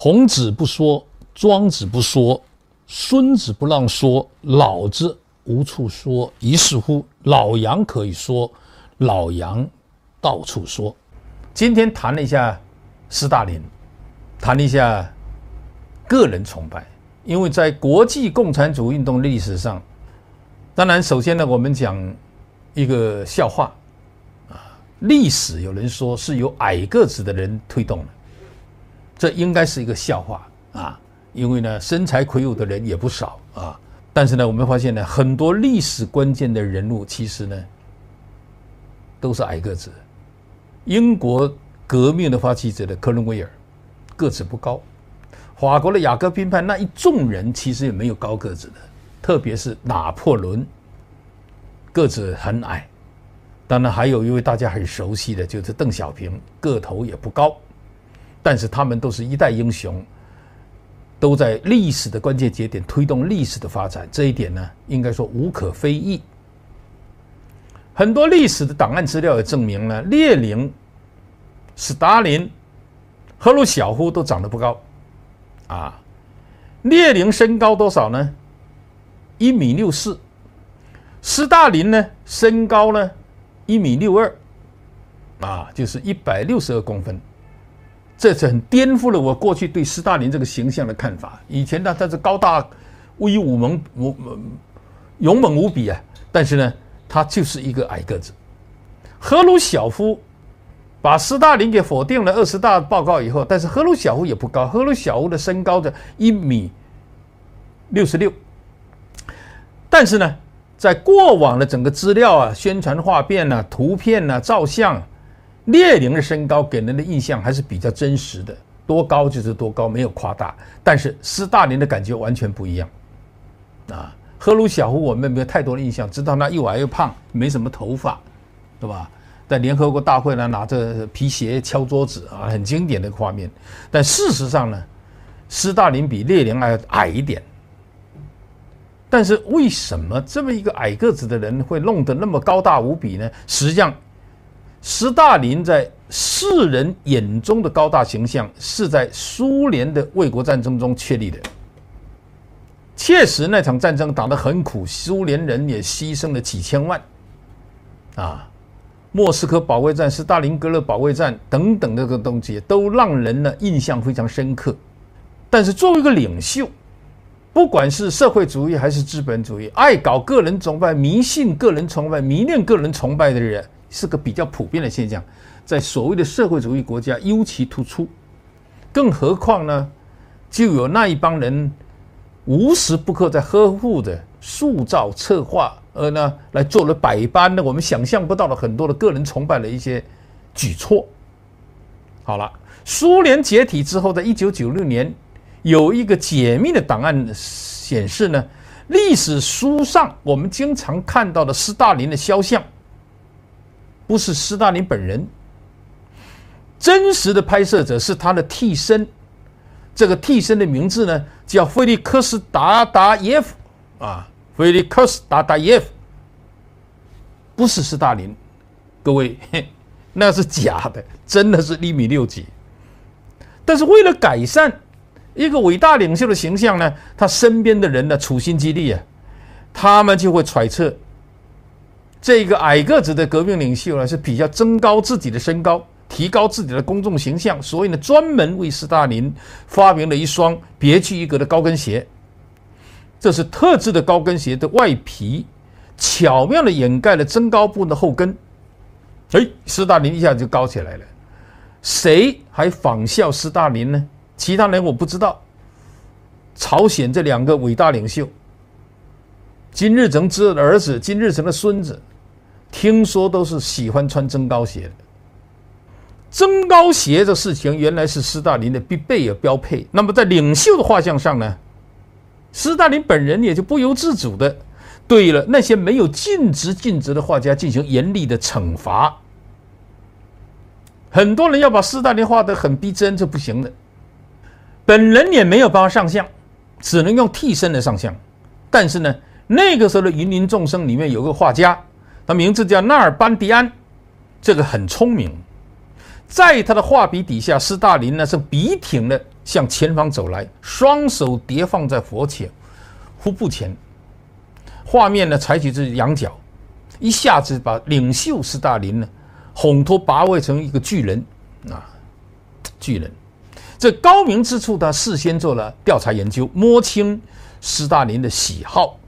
孔子不说，庄子不说，孙子不让说，老子无处说。于是乎，老杨可以说，老杨到处说。今天谈了一下斯大林，谈了一下个人崇拜，因为在国际共产主义运动历史上，当然首先呢，我们讲一个笑话啊。历史有人说是由矮个子的人推动的，这应该是一个笑话啊！因为呢，身材魁梧的人也不少啊。但是呢，我们发现呢，很多历史关键的人物其实呢都是矮个子。英国革命的发起者的克伦威尔个子不高，法国的雅各宾派那一众人其实也没有高个子的，特别是拿破仑个子很矮。当然，还有一位大家很熟悉的，就是邓小平，个头也不高，但是他们都是一代英雄，都在历史的关键节点推动历史的发展。这一点呢，应该说无可非议。很多历史的档案资料也证明了，列宁、斯大林、赫鲁晓夫都长得不高，啊，列宁身高多少呢？一米六四，斯大林呢，身高呢？一米六二，啊，就是一百六十二公分，这是很颠覆了我过去对斯大林这个形象的看法。以前呢，他是高大、威武猛、猛勇猛无比啊，但是呢，他就是一个矮个子。赫鲁晓夫把斯大林给否定了二十大报告以后，但是赫鲁晓夫也不高，赫鲁晓夫的身高的一米六十六，但是呢。在过往的整个资料啊、宣传画面啊、图片啊、照相，列宁的身高给人的印象还是比较真实的，多高就是多高，没有夸大。但是斯大林的感觉完全不一样，啊，赫鲁晓夫我们没有太多的印象，知道他又矮又胖，没什么头发，对吧？在联合国大会呢，拿着皮鞋敲桌子啊，很经典的画面。但事实上呢，斯大林比列宁还要矮一点。但是为什么这么一个矮个子的人会弄得那么高大无比呢？实际上，斯大林在世人眼中的高大形象是在苏联的卫国战争中确立的。确实，那场战争打得很苦，苏联人也牺牲了几千万。啊，莫斯科保卫战、斯大林格勒保卫战等等这个东西，都让人呢印象非常深刻。但是作为一个领袖，不管是社会主义还是资本主义，爱搞个人崇拜、迷信个人崇拜、迷恋个人崇拜的人，是个比较普遍的现象，在所谓的社会主义国家尤其突出。更何况呢，就有那一帮人无时不刻在呵护的塑造、策划，而呢来做了百般的我们想象不到的很多的个人崇拜的一些举措。好了，苏联解体之后，在一九九六年。有一个解密的档案显示呢，历史书上我们经常看到的斯大林的肖像，不是斯大林本人，真实的拍摄者是他的替身，这个替身的名字呢叫菲利克斯达达耶夫。啊，菲利克斯达达耶夫，不是斯大林，各位，那是假的，真的是一米六几，但是为了改善。一个伟大领袖的形象呢，他身边的人呢处心积虑啊，他们就会揣测，这个矮个子的革命领袖呢是比较增高自己的身高，提高自己的公众形象，所以呢专门为斯大林发明了一双别具一格的高跟鞋。这是特制的高跟鞋的外皮，巧妙的掩盖了增高部分的后跟。哎，斯大林一下就高起来了。谁还仿效斯大林呢？其他人我不知道。朝鲜这两个伟大领袖，金日成之儿子、金日成的孙子，听说都是喜欢穿增高鞋的。增高鞋这事情原来是斯大林的必备的标配。那么在领袖的画像上呢，斯大林本人也就不由自主的对了那些没有尽职尽责的画家进行严厉的惩罚。很多人要把斯大林画得很逼真，这不行的。本人也没有办法上相，只能用替身的上相。但是呢，那个时候的芸芸众生里面有个画家，他名字叫纳尔班迪安，这个很聪明，在他的画笔底下，斯大林呢是笔挺的向前方走来，双手叠放在佛前、腹部前。画面呢采取这仰角，一下子把领袖斯大林呢烘托拔位成一个巨人啊，巨人。这高明之处，他事先做了调查研究，摸清斯大林的喜好，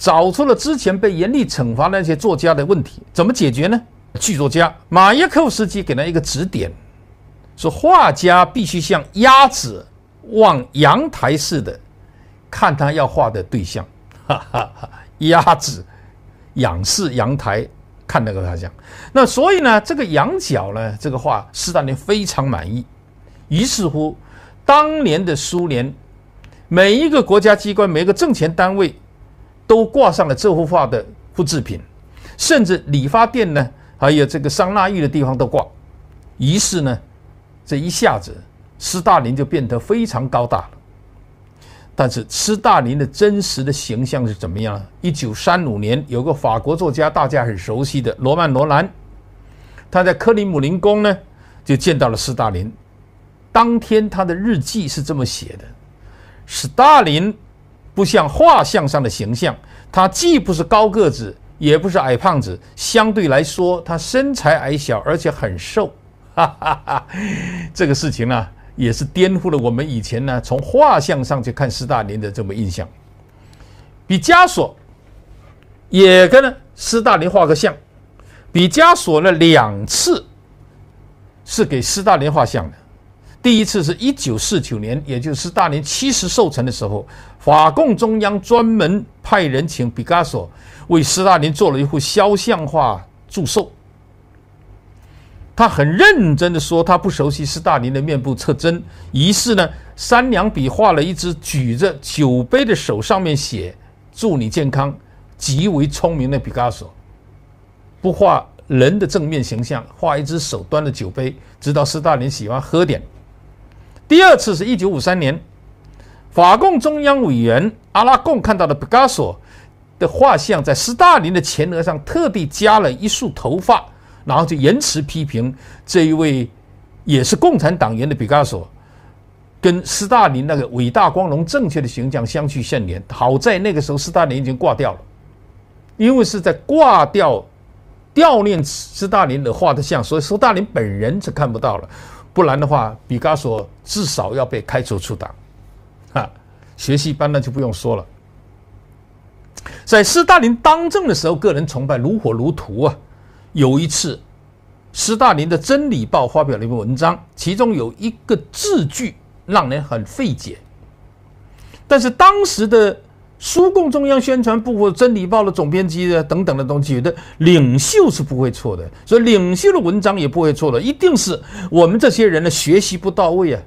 找出了之前被严厉惩罚那些作家的问题，怎么解决呢？剧作家马耶科夫斯基给他一个指点，说画家必须像鸭子望阳台似的看他要画的对象，哈哈哈，鸭子仰视阳台看那个对象。那所以呢，这个仰角呢，这个画斯大林非常满意。于是乎，当年的苏联每一个国家机关、每一个政权单位都挂上了这幅画的复制品，甚至理发店呢。还有这个桑拿浴的地方都挂，于是呢，这一下子斯大林就变得非常高大了。但是斯大林的真实的形象是怎么样？一九三五年，有个法国作家，大家很熟悉的罗曼·罗兰，他在克里姆林宫呢就见到了斯大林。当天他的日记是这么写的：斯大林不像画像上的形象，他既不是高个子。也不是矮胖子，相对来说，他身材矮小，而且很瘦。哈哈哈，这个事情呢，也是颠覆了我们以前呢从画像上去看斯大林的这么印象。毕加索也跟斯大林画个像，毕加索呢两次是给斯大林画像的。第一次是一九四九年，也就是斯大林七十寿辰的时候，法共中央专门派人请毕加索为斯大林做了一幅肖像画祝寿。他很认真的说，他不熟悉斯大林的面部特征，于是呢，三两笔画了一只举着酒杯的手，上面写“祝你健康”，极为聪明的毕加索，不画人的正面形象，画一只手端着酒杯，知道斯大林喜欢喝点。第二次是一九五三年，法共中央委员阿拉贡看到了毕加索的画像，在斯大林的前额上特地加了一束头发，然后就严词批评这一位也是共产党员的毕加索，跟斯大林那个伟大、光荣、正确的形象相去甚远。好在那个时候斯大林已经挂掉了，因为是在挂掉悼念斯大林的画的像，所以斯大林本人是看不到了。不然的话，毕加索至少要被开除出党，啊，学习班那就不用说了。在斯大林当政的时候，个人崇拜如火如荼啊。有一次，斯大林的《真理报》发表了一篇文章，其中有一个字句让人很费解，但是当时的。苏共中央宣传部或《真理报》的总编辑的等等的东西，有的领袖是不会错的，所以领袖的文章也不会错的，一定是我们这些人的学习不到位啊，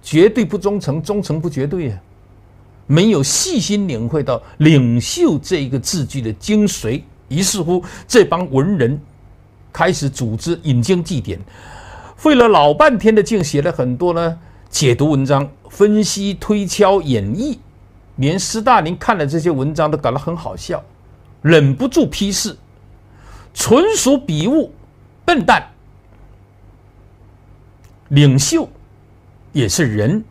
绝对不忠诚，忠诚不绝对啊，没有细心领会到领袖这一个字句的精髓，于是乎这帮文人开始组织引经据典，费了老半天的劲，写了很多呢解读文章、分析、推敲、演绎。连斯大林看了这些文章都感到很好笑，忍不住批示：“纯属笔误，笨蛋。”领袖也是人，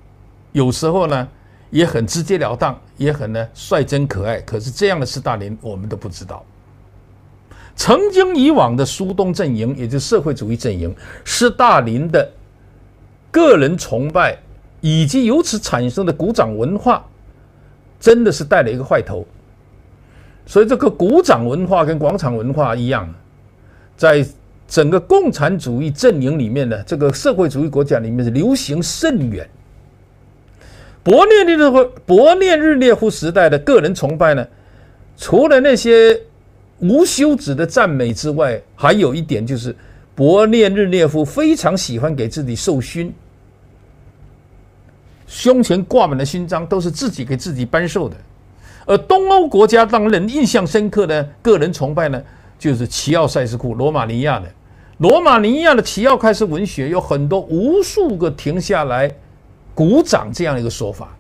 有时候呢也很直截了当，也很呢率真可爱。可是这样的斯大林，我们都不知道。曾经以往的苏东阵营，也就是社会主义阵营，斯大林的个人崇拜，以及由此产生的鼓掌文化。真的是带了一个坏头，所以这个鼓掌文化跟广场文化一样，在整个共产主义阵营里面呢，这个社会主义国家里面是流行甚远。勃列日涅夫勃列日涅夫时代的个人崇拜呢，除了那些无休止的赞美之外，还有一点就是勃列日涅夫非常喜欢给自己授勋。胸前挂满了勋章，都是自己给自己颁授的。而东欧国家让人印象深刻的个人崇拜呢，就是齐奥塞斯库，罗马尼亚的。罗马尼亚的齐奥开始文学有很多无数个停下来鼓掌这样一个说法，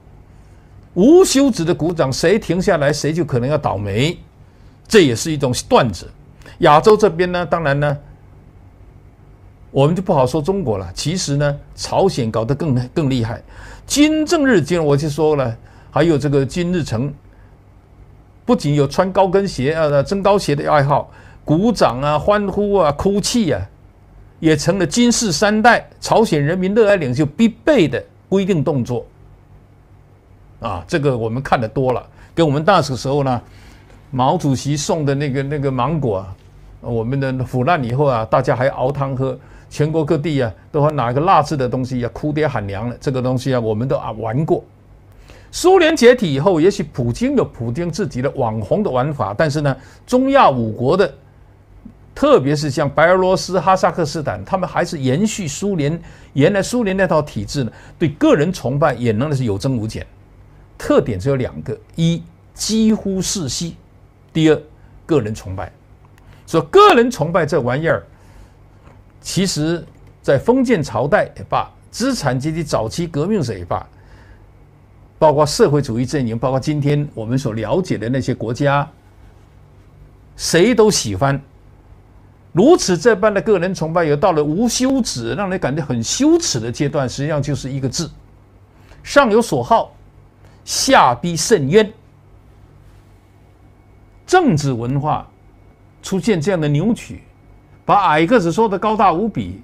无休止的鼓掌，谁停下来谁就可能要倒霉，这也是一种段子。亚洲这边呢，当然呢，我们就不好说中国了。其实呢，朝鲜搞得更更厉害。金正日，今我就说了，还有这个金日成，不仅有穿高跟鞋啊、增高鞋的爱好，鼓掌啊、欢呼啊、哭泣啊，也成了金氏三代朝鲜人民热爱领袖必备的规定动作。啊，这个我们看得多了。跟我们那时候呢，毛主席送的那个那个芒果啊，我们的腐烂以后啊，大家还熬汤喝。全国各地啊，都还拿个蜡制的东西啊，哭爹喊娘的。这个东西啊，我们都啊玩过。苏联解体以后，也许普京有普京自己的网红的玩法，但是呢，中亚五国的，特别是像白俄罗斯、哈萨克斯坦，他们还是延续苏联原来苏联那套体制呢，对个人崇拜也仍然是有增无减。特点只有两个：一几乎世袭；第二个人崇拜。说个人崇拜这玩意儿。其实，在封建朝代也罢，资产阶级早期革命者也罢，包括社会主义阵营，包括今天我们所了解的那些国家，谁都喜欢如此这般的个人崇拜。有到了无休止，让人感觉很羞耻的阶段，实际上就是一个字：上有所好，下必甚冤。政治文化出现这样的扭曲。把矮个子说的高大无比，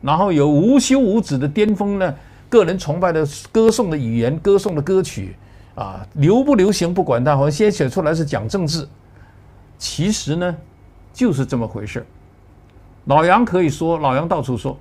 然后有无休无止的巅峰呢，个人崇拜的歌颂的语言、歌颂的歌曲啊，流不流行不管它，好像先写出来是讲政治，其实呢，就是这么回事。老杨可以说，老杨到处说。